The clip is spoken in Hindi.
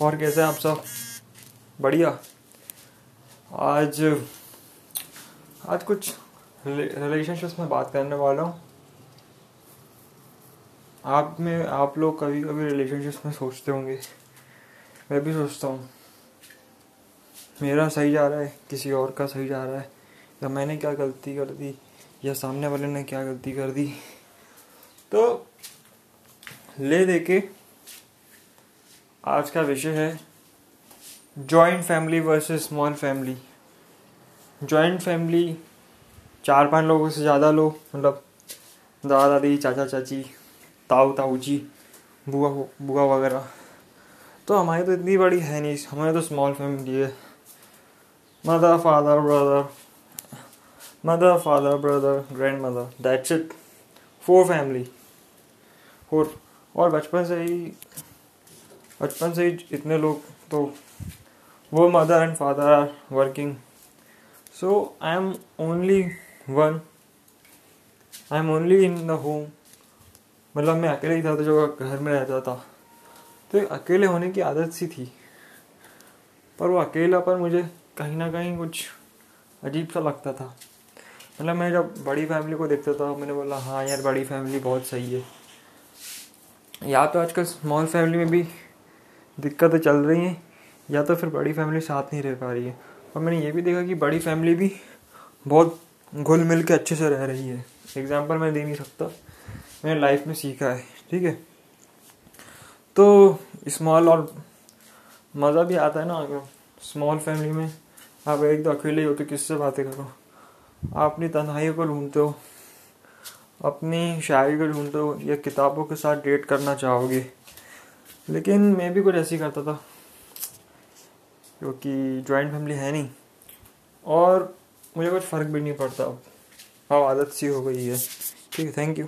और कैसे हैं आप सब? बढ़िया। आज आज कुछ रिलेशनशिप्स में बात करने वाला हूँ। आप में, आप लोग कभी कभी रिलेशनशिप्स में सोचते होंगे। मैं भी सोचता हूँ। मेरा सही जा रहा है, किसी और का सही जा रहा है। या मैंने क्या गलती कर दी, या सामने वाले ने क्या गलती कर दी। तो ले दे के आज का विषय है joint family versus small family joint family चार पाँच लोगों से ज़्यादा लोग मतलब दादा दादी चाचा चाची, ताऊ ताऊ जी बुआ बुआ वगैरह। तो हमारी तो इतनी बड़ी है नहीं, हमारी तो स्मॉल फैमिली है। Mother father brother mother father brother grandmother that's it four family four और बचपन से ही बचपन से ही इतने लोग तो वो mother and father are working so I am only one I am only in the home मतलब मैं अकेले ही था तो जो घर में रहता था। तो अकेले होने की आदत सी थी। पर वो अकेला पर मुझे कहीं ना कहीं कुछ अजीब सा लगता था। मतलब मैं जब बड़ी फैमिली को देखता था, मैंने बोला हाँ यार, बड़ी फैमिली बहुत सही है। या तो आजकल स्मॉल फैमिली में भी दिक्कतें चल रही हैं, या तो फिर बड़ी फैमिली साथ नहीं रह पा रही है। और मैंने ये भी देखा कि बड़ी फैमिली भी बहुत घुल मिल के अच्छे से रह रही है। एग्ज़ाम्पल मैं दे नहीं सकता। मैंने लाइफ में सीखा है, ठीक है? तो स्मॉल और मज़ा भी आता है ना स्मॉल फैमिली में आप एक तो अकेले ही तो किससे बातें करो? आप अपनी तन्हाई को ढूंढते हो, अपनी शायरी को ढूंढते हो, या किताबों के साथ डेट करना चाहोगे। लेकिन मैं भी कुछ ऐसे ही करता था, क्योंकि जॉइंट फैमिली है नहीं। और मुझे कुछ फ़र्क भी नहीं पड़ता। अब आदत सी हो गई है। ठीक है थैंक यू